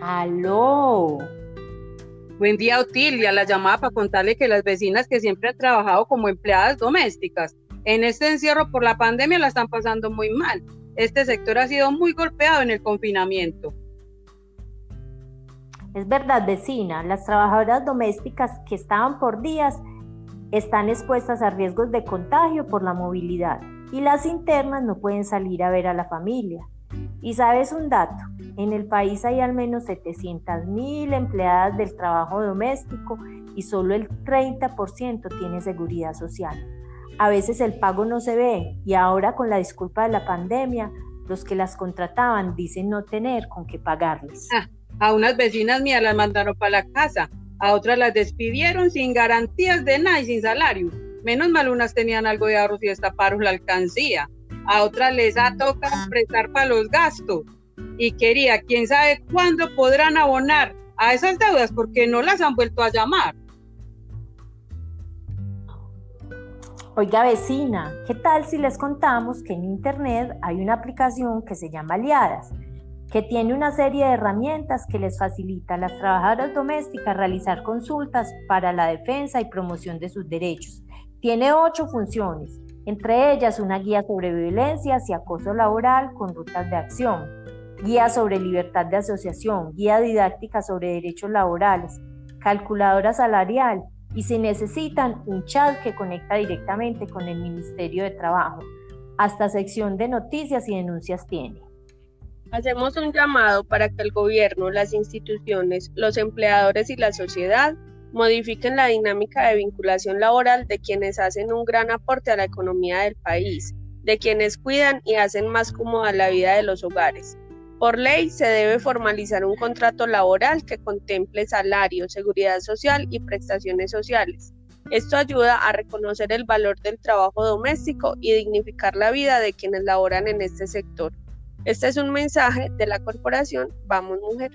Aló. Buen día, Otilia. La llamada para contarle que las vecinas que siempre han trabajado como empleadas domésticas, en este encierro por la pandemia la están pasando muy mal. Este sector ha sido muy golpeado en el confinamiento. Es verdad, vecina, las trabajadoras domésticas que estaban por días están expuestas a riesgos de contagio por la movilidad y las internas no pueden salir a ver a la familia. Y sabes un dato, en el país hay al menos 700.000 empleadas del trabajo doméstico y solo el 30% tiene seguridad social. A veces el pago no se ve y ahora con la disculpa de la pandemia, los que las contrataban dicen no tener con qué pagarles. Ah, a unas vecinas mías las mandaron para la casa, a otras las despidieron sin garantías de nada y sin salario. Menos mal unas tenían algo de ahorros y destaparon la alcancía a otras les ha tocado prestar para los gastos y quería, quién sabe cuándo podrán abonar a esas deudas porque no las han vuelto a llamar. Oiga vecina, ¿qué tal si les contamos que en Internet hay una aplicación que se llama Aliadas, que tiene una serie de herramientas que les facilita a las trabajadoras domésticas realizar consultas para la defensa y promoción de sus derechos? Tiene ocho funciones entre ellas una guía sobre violencias y acoso laboral con rutas de acción, guía sobre libertad de asociación, guía didáctica sobre derechos laborales, calculadora salarial y si necesitan un chat que conecta directamente con el Ministerio de Trabajo. Hasta sección de noticias y denuncias tiene. Hacemos un llamado para que el gobierno, las instituciones, los empleadores y la sociedad modifiquen la dinámica de vinculación laboral de quienes hacen un gran aporte a la economía del país, de quienes cuidan y hacen más cómoda la vida de los hogares. Por ley se debe formalizar un contrato laboral que contemple salario, seguridad social y prestaciones sociales. Esto ayuda a reconocer el valor del trabajo doméstico y dignificar la vida de quienes laboran en este sector. Este es un mensaje de la corporación Vamos Mujer.